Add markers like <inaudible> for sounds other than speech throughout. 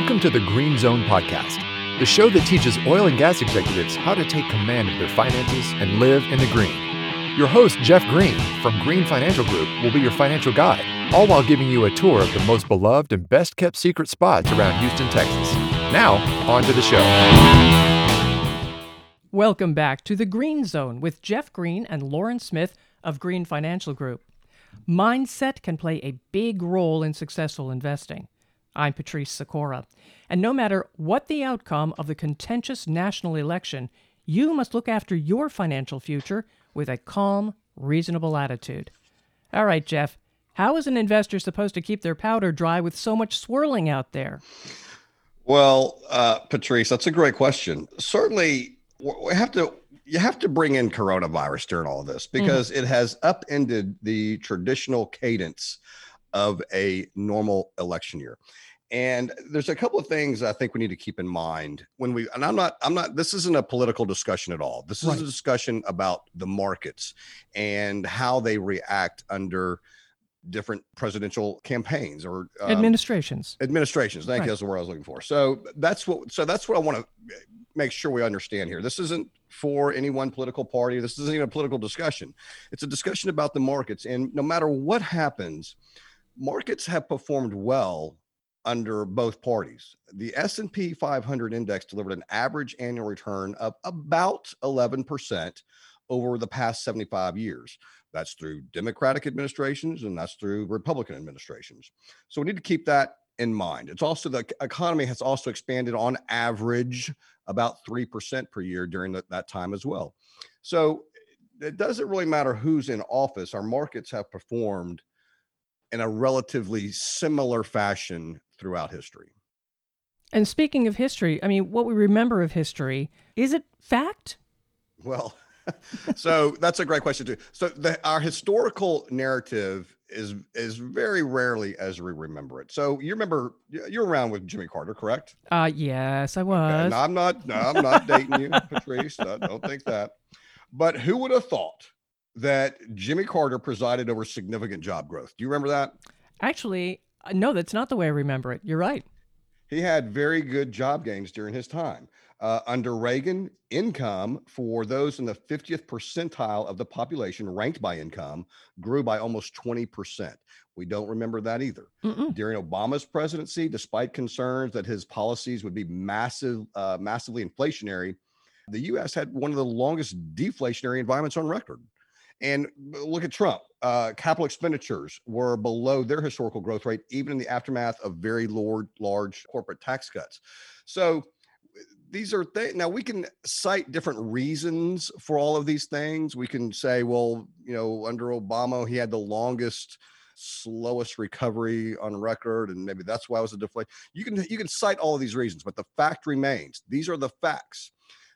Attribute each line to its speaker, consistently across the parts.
Speaker 1: Welcome to the Green Zone Podcast, the show that teaches oil and gas executives how to take command of their finances and live in the green. Your host, Jeff Green from Green Financial Group, will be your financial guide, all while giving you a tour of the most beloved and best kept secret spots around Houston, Texas. Now, on to the show.
Speaker 2: Welcome back to the Green Zone with Jeff Green and Lauren Smith of Green Financial Group. Mindset can play a big role in successful investing. I'm Patrice Sikora. And no matter what the outcome of the contentious national election, you must look after your financial future with a calm, reasonable attitude. All right, Jeff, how is an investor supposed to keep their powder dry with so much swirling out there?
Speaker 3: Well, uh, Patrice, that's a great question. Certainly, we have to you have to bring in coronavirus during all of this because mm-hmm. it has upended the traditional cadence of a normal election year. And there's a couple of things I think we need to keep in mind when we, and I'm not, I'm not, this isn't a political discussion at all. This is right. a discussion about the markets and how they react under different presidential campaigns or
Speaker 2: um, administrations.
Speaker 3: Administrations. Thank right. you. That's the word I was looking for. So that's what, so that's what I want to make sure we understand here. This isn't for any one political party. This isn't even a political discussion. It's a discussion about the markets. And no matter what happens, markets have performed well under both parties. The S&P 500 index delivered an average annual return of about 11% over the past 75 years. That's through Democratic administrations and that's through Republican administrations. So we need to keep that in mind. It's also the economy has also expanded on average about 3% per year during the, that time as well. So it doesn't really matter who's in office. Our markets have performed in a relatively similar fashion throughout history.
Speaker 2: And speaking of history, I mean, what we remember of history, is it fact?
Speaker 3: Well, <laughs> so that's a great question too. So the, our historical narrative is is very rarely as we remember it. So you remember you're around with Jimmy Carter, correct?
Speaker 2: Uh yes, I was. Okay.
Speaker 3: No, I'm not. No, I'm not dating you, Patrice. I don't think that. But who would have thought that Jimmy Carter presided over significant job growth. Do you remember that?
Speaker 2: Actually, uh, no, that's not the way I remember it. You're right.
Speaker 3: He had very good job gains during his time. Uh, under Reagan, income for those in the 50th percentile of the population ranked by income grew by almost 20%. We don't remember that either. Mm-mm. During Obama's presidency, despite concerns that his policies would be massive, uh, massively inflationary, the U.S. had one of the longest deflationary environments on record. And look at Trump. Uh, capital expenditures were below their historical growth rate, even in the aftermath of very large, large corporate tax cuts. So these are things. Now we can cite different reasons for all of these things. We can say, well, you know, under Obama, he had the longest slowest recovery on record and maybe that's why it was a deflation you can you can cite all of these reasons but the fact remains these are the facts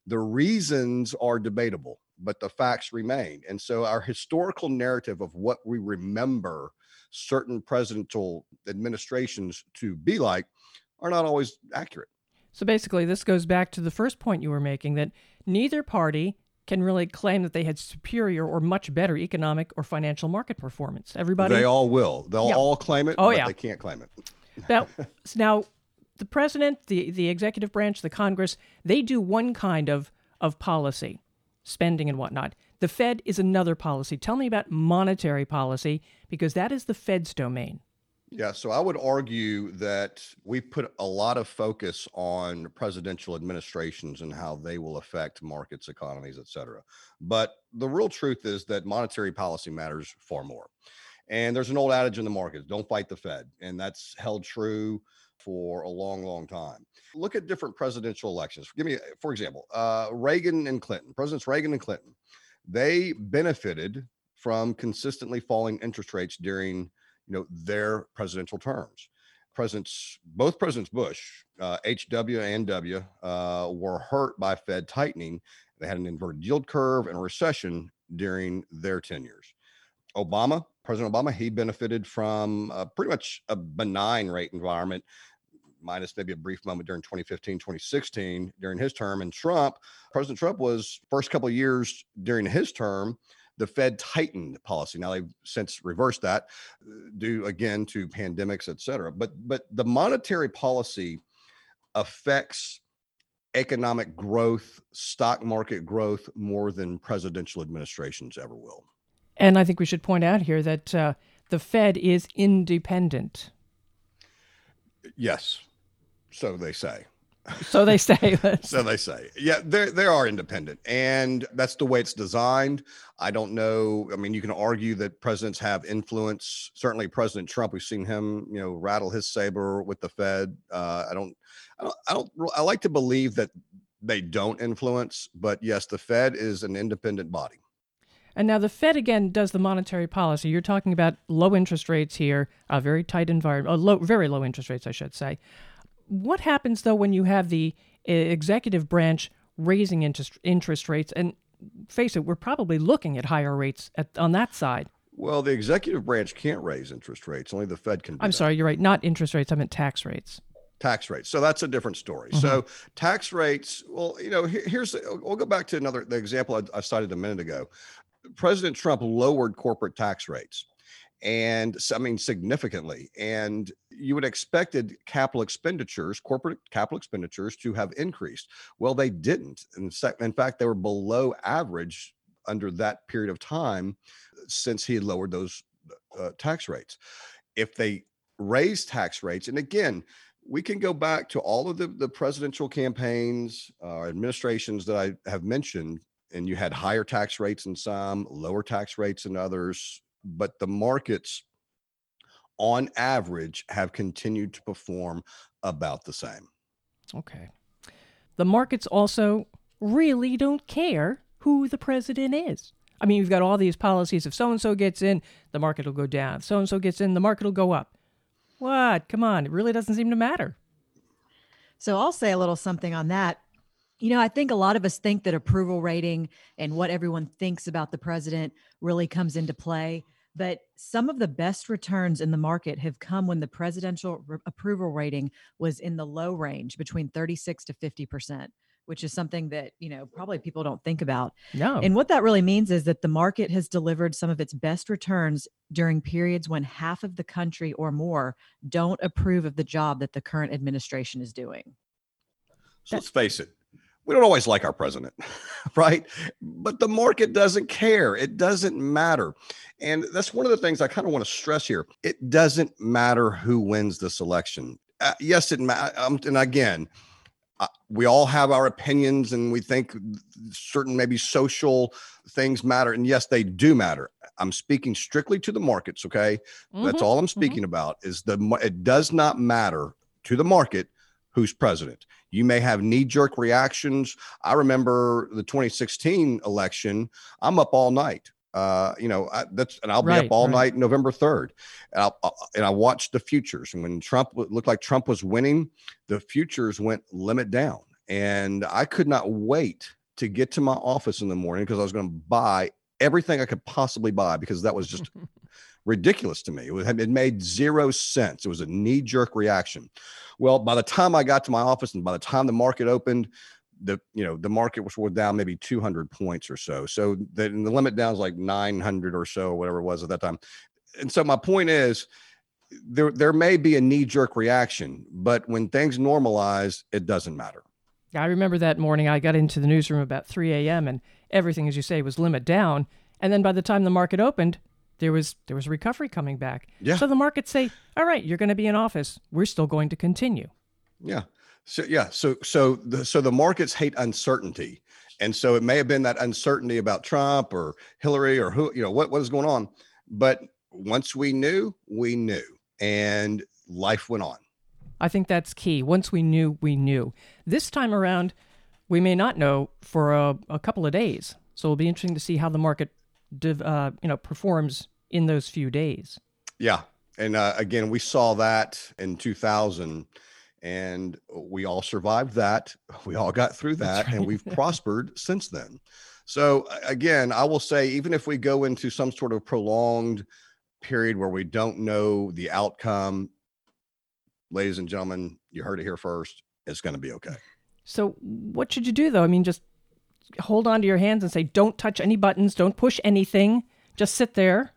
Speaker 3: the reasons are debatable but the facts remain. And so our historical narrative of what we remember certain presidential administrations to be like are not always accurate.
Speaker 2: So basically, this goes back to the first point you were making that neither party can really claim that they had superior or much better economic or financial market performance. Everybody,
Speaker 3: they all will. They'll yeah. all claim it. Oh yeah, they can't claim it.
Speaker 2: now, <laughs> now, the president, the the executive branch, the Congress, they do one kind of of policy spending and whatnot. The Fed is another policy. Tell me about monetary policy because that is the Fed's domain.
Speaker 3: Yeah, so I would argue that we put a lot of focus on presidential administrations and how they will affect markets, economies, et cetera. But the real truth is that monetary policy matters far more. And there's an old adage in the markets don't fight the Fed. And that's held true for a long, long time. Look at different presidential elections. Give me, for example, uh, Reagan and Clinton, Presidents Reagan and Clinton, they benefited from consistently falling interest rates during, you know, their presidential terms. Presidents, both Presidents Bush, uh, HW and W, uh, were hurt by Fed tightening. They had an inverted yield curve and a recession during their tenures. Obama, President Obama, he benefited from pretty much a benign rate environment minus maybe a brief moment during 2015, 2016 during his term. And Trump, President Trump was first couple years during his term, the Fed tightened policy. Now they've since reversed that uh, due again to pandemics, et cetera. But but the monetary policy affects economic growth, stock market growth more than presidential administrations ever will.
Speaker 2: And I think we should point out here that uh, the Fed is independent.
Speaker 3: Yes, so they say.
Speaker 2: So they say. <laughs>
Speaker 3: so they say. Yeah, they they are independent, and that's the way it's designed. I don't know. I mean, you can argue that presidents have influence. Certainly, President Trump. We've seen him, you know, rattle his saber with the Fed. Uh, I don't. I don't. I don't. I like to believe that they don't influence, but yes, the Fed is an independent body.
Speaker 2: And now the Fed again does the monetary policy. You're talking about low interest rates here, a very tight environment, low, very low interest rates, I should say. What happens though when you have the uh, executive branch raising interest interest rates? And face it, we're probably looking at higher rates at, on that side.
Speaker 3: Well, the executive branch can't raise interest rates. Only the Fed can.
Speaker 2: I'm
Speaker 3: that.
Speaker 2: sorry, you're right. Not interest rates. I meant tax rates.
Speaker 3: Tax rates. So that's a different story. Mm-hmm. So tax rates. Well, you know, here, here's. We'll go back to another the example I, I cited a minute ago. President Trump lowered corporate tax rates and I mean significantly. And you would expected capital expenditures, corporate capital expenditures, to have increased. Well, they didn't. In, fact, they were below average under that period of time since he lowered those uh, tax rates. If they raised tax rates, and again, we can go back to all of the, the presidential campaigns, uh, administrations that I have mentioned and you had higher tax rates in some, lower tax rates in others, but the markets on average have continued to perform about the same.
Speaker 2: Okay. The markets also really don't care who the president is. I mean, you've got all these policies. If so and so gets in, the market will go down. If so and so gets in, the market will go up. What? Come on. It really doesn't seem to matter.
Speaker 4: So I'll say a little something on that. You know, I think a lot of us think that approval rating and what everyone thinks about the president really comes into play. But some of the best returns in the market have come when the presidential re- approval rating was in the low range between 36 to 50%, which is something that, you know, probably people don't think about.
Speaker 2: No.
Speaker 4: And what that really means is that the market has delivered some of its best returns during periods when half of the country or more don't approve of the job that the current administration is doing.
Speaker 3: So let's face it, we don't always like our president, <laughs> right? But the market doesn't care. It doesn't matter. And that's one of the things I kind of want to stress here. It doesn't matter who wins this election. Uh, yes, it matters. Um, and again, uh, we all have our opinions and we think certain maybe social things matter. And yes, they do matter. I'm speaking strictly to the markets. Okay. Mm-hmm. That's all I'm mm-hmm. speaking mm-hmm. about is the, it does not matter to the market who's president. You may have knee jerk reactions. I remember the 2016 election. I'm up all night. Uh, you know, I, that's and I'll be right, up all right. night November 3rd. And, I'll, I'll, and I watched the futures. And when Trump looked like Trump was winning, the futures went limit down. And I could not wait to get to my office in the morning because I was going to buy everything I could possibly buy because that was just <laughs> ridiculous to me. It, it made zero sense. It was a knee jerk reaction. Well, by the time I got to my office and by the time the market opened, the you know the market was down maybe 200 points or so. So the, the limit down is like 900 or so, or whatever it was at that time. And so my point is, there there may be a knee jerk reaction, but when things normalize, it doesn't matter.
Speaker 2: I remember that morning I got into the newsroom about 3 a.m. and everything, as you say, was limit down. And then by the time the market opened, there was there was recovery coming back.
Speaker 3: Yeah.
Speaker 2: So the markets say, "All right, you're going to be in office. We're still going to continue."
Speaker 3: Yeah. So yeah. So so the so the markets hate uncertainty, and so it may have been that uncertainty about Trump or Hillary or who you know what what is going on, but once we knew, we knew, and life went on.
Speaker 2: I think that's key. Once we knew, we knew. This time around, we may not know for a, a couple of days. So it'll be interesting to see how the market uh, you know performs in those few days.
Speaker 3: Yeah, and uh, again, we saw that in 2000, and we all survived that. <laughs> We all got through that, right. and we've <laughs> prospered since then. So again, I will say, even if we go into some sort of prolonged period where we don't know the outcome, ladies and gentlemen, you heard it here first. It's going to be okay.
Speaker 2: So, what should you do though? I mean, just hold on to your hands and say, don't touch any buttons, don't push anything, just sit there.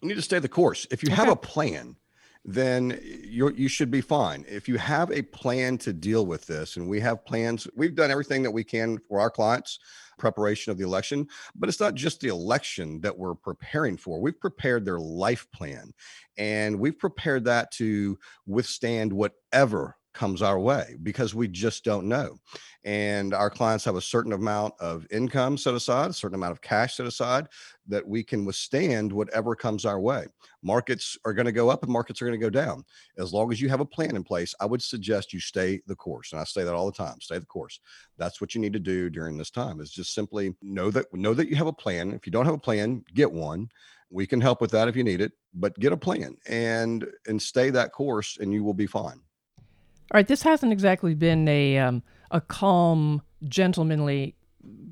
Speaker 3: You need to stay the course. If you okay. have a plan then you you should be fine. If you have a plan to deal with this, and we have plans, we've done everything that we can for our clients preparation of the election, but it's not just the election that we're preparing for. We've prepared their life plan and we've prepared that to withstand whatever comes our way because we just don't know. And our clients have a certain amount of income set aside, a certain amount of cash set aside that we can withstand whatever comes our way. Markets are going to go up and markets are going to go down. As long as you have a plan in place, I would suggest you stay the course. And I say that all the time, stay the course. That's what you need to do during this time is just simply know that know that you have a plan. If you don't have a plan, get one we can help with that if you need it but get a plan and and stay that course and you will be fine
Speaker 2: all right, this hasn't exactly been a um, a calm, gentlemanly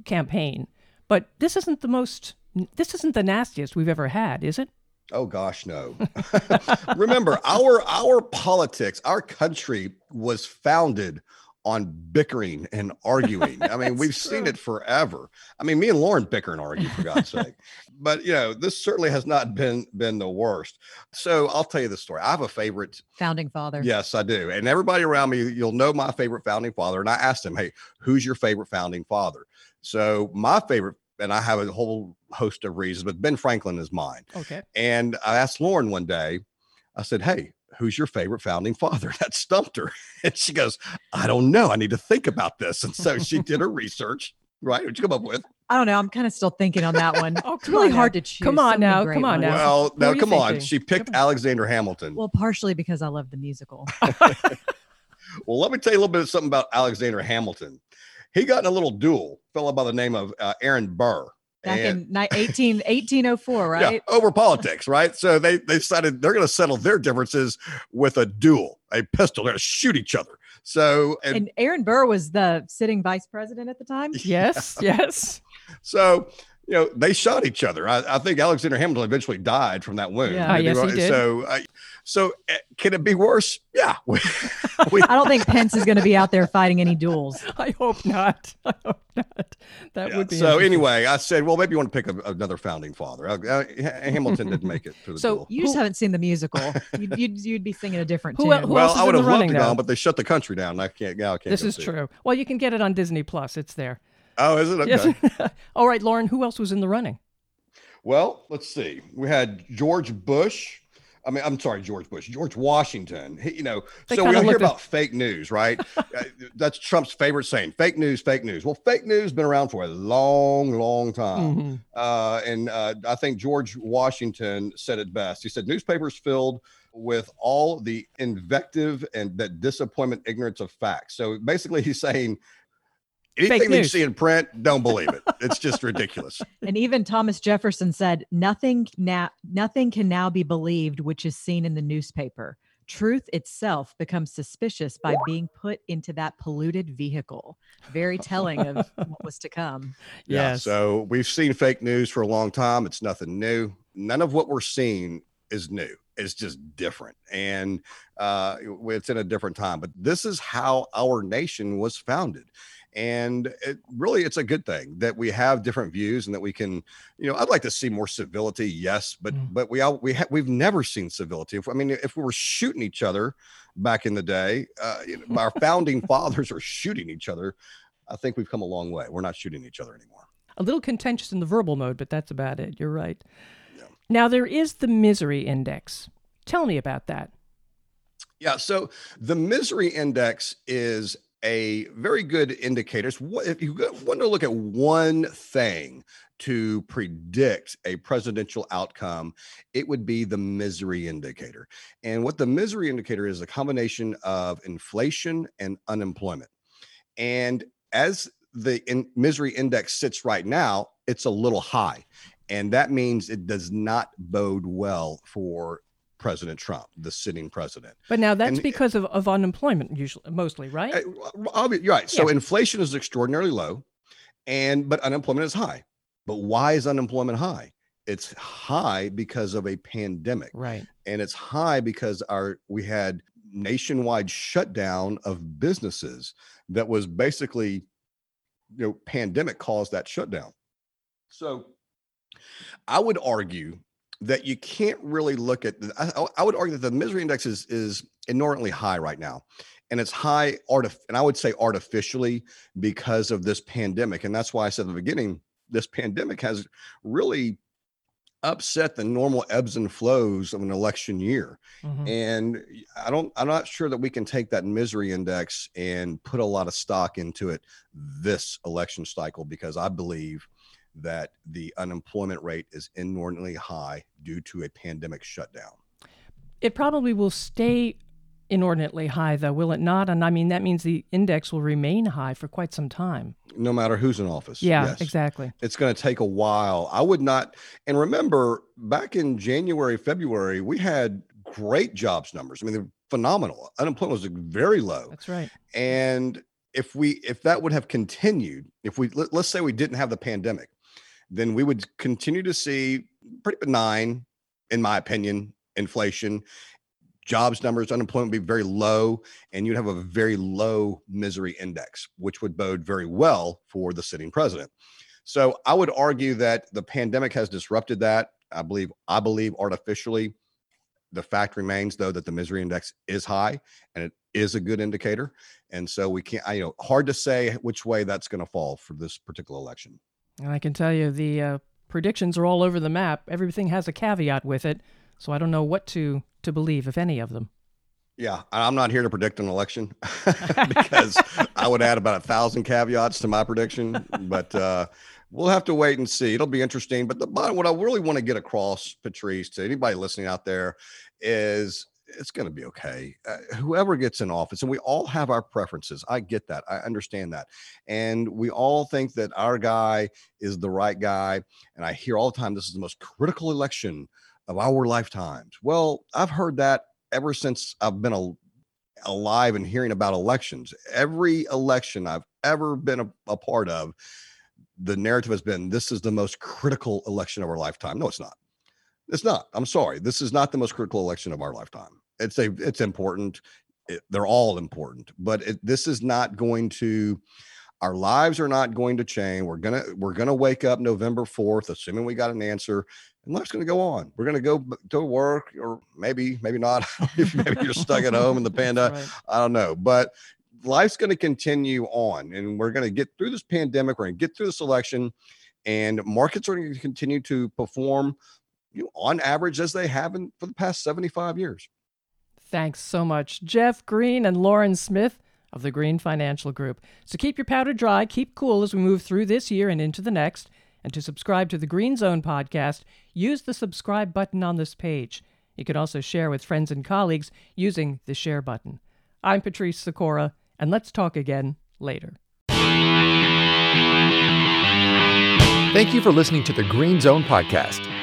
Speaker 2: campaign, but this isn't the most. This isn't the nastiest we've ever had, is it?
Speaker 3: Oh gosh, no. <laughs> Remember, our our politics, our country was founded on bickering and arguing. I mean, <laughs> we've true. seen it forever. I mean, me and Lauren bicker and argue for God's <laughs> sake. But you know, this certainly has not been been the worst. So I'll tell you the story. I have a favorite
Speaker 4: founding father.
Speaker 3: Yes, I do. And everybody around me, you'll know my favorite founding father. And I asked him, Hey, who's your favorite founding father? So my favorite and I have a whole host of reasons, but Ben Franklin is mine.
Speaker 2: Okay.
Speaker 3: And I asked Lauren one day, I said, Hey, who's your favorite founding father? <laughs> That stumped her. And she goes, I don't know. I need to think about this. And so she did her research. Right? What'd you come up with?
Speaker 4: I don't know. I'm kind of still thinking on that one. <laughs> oh, it's really hard to choose.
Speaker 2: Come on so now. Come on ones. now.
Speaker 3: Well, now come thinking? on. She picked Alexander Hamilton.
Speaker 4: Well, partially because I love the musical. <laughs>
Speaker 3: well, let me tell you a little bit of something about Alexander Hamilton. He got in a little duel, fellow by the name of uh, Aaron Burr
Speaker 4: back and, in 18, 1804, right?
Speaker 3: Yeah, over politics, right? So they, they decided they're going to settle their differences with a duel, a pistol. They're going to shoot each other. So,
Speaker 4: and, and Aaron Burr was the sitting vice president at the time. <laughs>
Speaker 2: Yes, yes.
Speaker 3: So, you know, they shot each other. I, I, think Alexander Hamilton eventually died from that wound.
Speaker 2: Yeah, yes, he did.
Speaker 3: So, uh, so uh, can it be worse? Yeah. <laughs> We,
Speaker 4: we, I don't think Pence is going to be out there fighting any duels. <laughs>
Speaker 2: I hope not. <laughs> I hope not. That yeah, would be.
Speaker 3: So anyway, I said, well, maybe you want to pick a, another founding father. Uh, uh Hamilton didn't make it to the
Speaker 4: so
Speaker 3: duel.
Speaker 4: you just haven't seen the musical. You'd, you'd, you'd be singing a different
Speaker 2: who,
Speaker 4: tune.
Speaker 2: Who
Speaker 3: well, I would have loved to
Speaker 2: go,
Speaker 3: but they shut the country down. I can't. Now I can't.
Speaker 2: This is true. It. Well, you can get it on Disney Plus. It's there.
Speaker 3: Oh, is it? Okay.
Speaker 2: Yes. <laughs> All right, Lauren. Who else was in the running?
Speaker 3: Well, let's see. We had George Bush. I mean, I'm sorry, George Bush, George Washington. He, you know, they so we all hear about fake news, right? <laughs> Uh, that's Trump's favorite saying: fake news, fake news. Well, fake news has been around for a long, long time, mm-hmm. uh, and uh, I think George Washington said it best. He said, "Newspapers filled." with all the invective and that disappointment ignorance of facts so basically he's saying anything that you see in print, don't believe it. <laughs> It's just ridiculous.
Speaker 4: And even Thomas Jefferson said, "Nothing now, nothing can now be believed which is seen in the newspaper. Truth itself becomes suspicious by being put into that polluted vehicle." Very telling of <laughs> what was to come.
Speaker 3: Yeah. Yes. So we've seen fake news for a long time. It's nothing new. None of what we're seeing is new it's just different and uh, it's in a different time but this is how our nation was founded and it, really it's a good thing that we have different views and that we can you know i'd like to see more civility yes but mm. but we all we ha- we've never seen civility. If, i mean if we were shooting each other back in the day uh, you know, our <laughs> founding fathers are shooting each other i think we've come a long way. We're not shooting each other anymore.
Speaker 2: A little contentious in the verbal mode but that's about it. You're right. Yeah. now there is the misery index. Tell me about that.
Speaker 3: Yeah so the misery index is a very good indicator. If you want to look at one thing to predict a presidential outcome, it would be the misery indicator. And what the misery indicator is a combination of inflation and unemployment. And as the in misery index sits right now, it's a little high. And that means it does not bode well for President Trump, the sitting president.
Speaker 2: But now that's and, because of, of unemployment, usually, mostly, right?
Speaker 3: You're right. So yeah. inflation is extraordinarily low, and but unemployment is high. But why is unemployment high? It's high because of a pandemic,
Speaker 2: right?
Speaker 3: And it's high because our we had nationwide shutdown of businesses that was basically, you know, pandemic caused that shutdown. So, I would argue that you can't really look at. I, I would argue that the misery index is is inordinately high right now, and it's high artif- and I would say artificially because of this pandemic, and that's why I said at the beginning, this pandemic has really upset the normal ebbs and flows of an election year. Mm-hmm. And I don't I'm not sure that we can take that misery index and put a lot of stock into it this election cycle because I believe that the unemployment rate is inordinately high due to a pandemic shutdown.
Speaker 2: It probably will stay inordinately high, though, will it not? And I mean, that means the index will remain high for quite some time.
Speaker 3: No matter who's in office.
Speaker 2: Yeah, yes. exactly.
Speaker 3: It's going to take a while. I would not. And remember, back in January, February, we had great jobs numbers. I mean, they're phenomenal. Unemployment was very low.
Speaker 2: That's right.
Speaker 3: And if we if that would have continued, if we let, let's say we didn't have the pandemic, then we would continue to see pretty benign, in my opinion, inflation. Jobs numbers, unemployment be very low, and you'd have a very low misery index, which would bode very well for the sitting president. So I would argue that the pandemic has disrupted that. I believe, I believe artificially. The fact remains, though, that the misery index is high and it is a good indicator. And so we can't, you know, hard to say which way that's going to fall for this particular election.
Speaker 2: And I can tell you the uh, predictions are all over the map. Everything has a caveat with it, so I don't know what to to believe, if any of them.
Speaker 3: Yeah, I'm not here to predict an election <laughs> because I would add about a thousand caveats to my prediction. But uh, we'll have to wait and see. It'll be interesting. But the bottom what I really want to get across, Patrice, to anybody listening out there, is it's going to be okay. Uh, whoever gets in office, and we all have our preferences. I get that. I understand that. And we all think that our guy is the right guy. And I hear all the time this is the most critical election of our lifetimes. Well, I've heard that ever since I've been a, alive and hearing about elections. Every election I've ever been a, a part of, the narrative has been this is the most critical election of our lifetime. No, it's not. It's not. I'm sorry. This is not the most critical election of our lifetime. It's a it's important. It, they're all important, but it, this is not going to. Our lives are not going to change. We're gonna we're gonna wake up November fourth, assuming we got an answer, and life's gonna go on. We're gonna go to work, or maybe maybe not. <laughs> maybe you're stuck at home in the <laughs> panda. Right. I don't know, but life's going to continue on, and we're going to get through this pandemic. We're going to get through this election, and markets are going to continue to perform you know, on average as they have been for the past 75 years.
Speaker 2: Thanks so much, Jeff Green and Lauren Smith of the Green Financial Group. So keep your powder dry, keep cool as we move through this year and into the next. And to subscribe to the Green Zone podcast, use the subscribe button on this page. You can also share with friends and colleagues using the share button. I'm Patrice Sikora, and let's talk again later.
Speaker 1: Thank you for listening to the Green Zone podcast.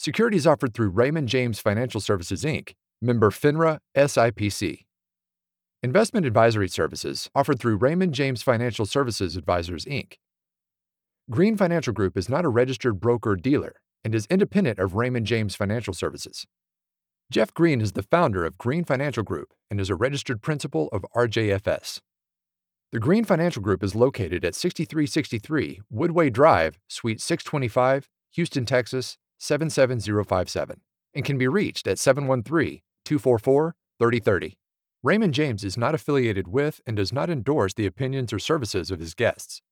Speaker 1: Securities offered through Raymond James Financial Services Inc., member FINRA SIPC. Investment advisory services offered through Raymond James Financial Services Advisors Inc. Green Financial Group is not a registered broker dealer and is independent of Raymond James Financial Services. Jeff Green is the founder of Green Financial Group and is a registered principal of RJFS. The Green Financial Group is located at 6363 Woodway Drive, Suite 625, Houston, Texas 77057 and can be reached at 713 244 3030. Raymond James is not affiliated with and does not endorse the opinions or services of his guests.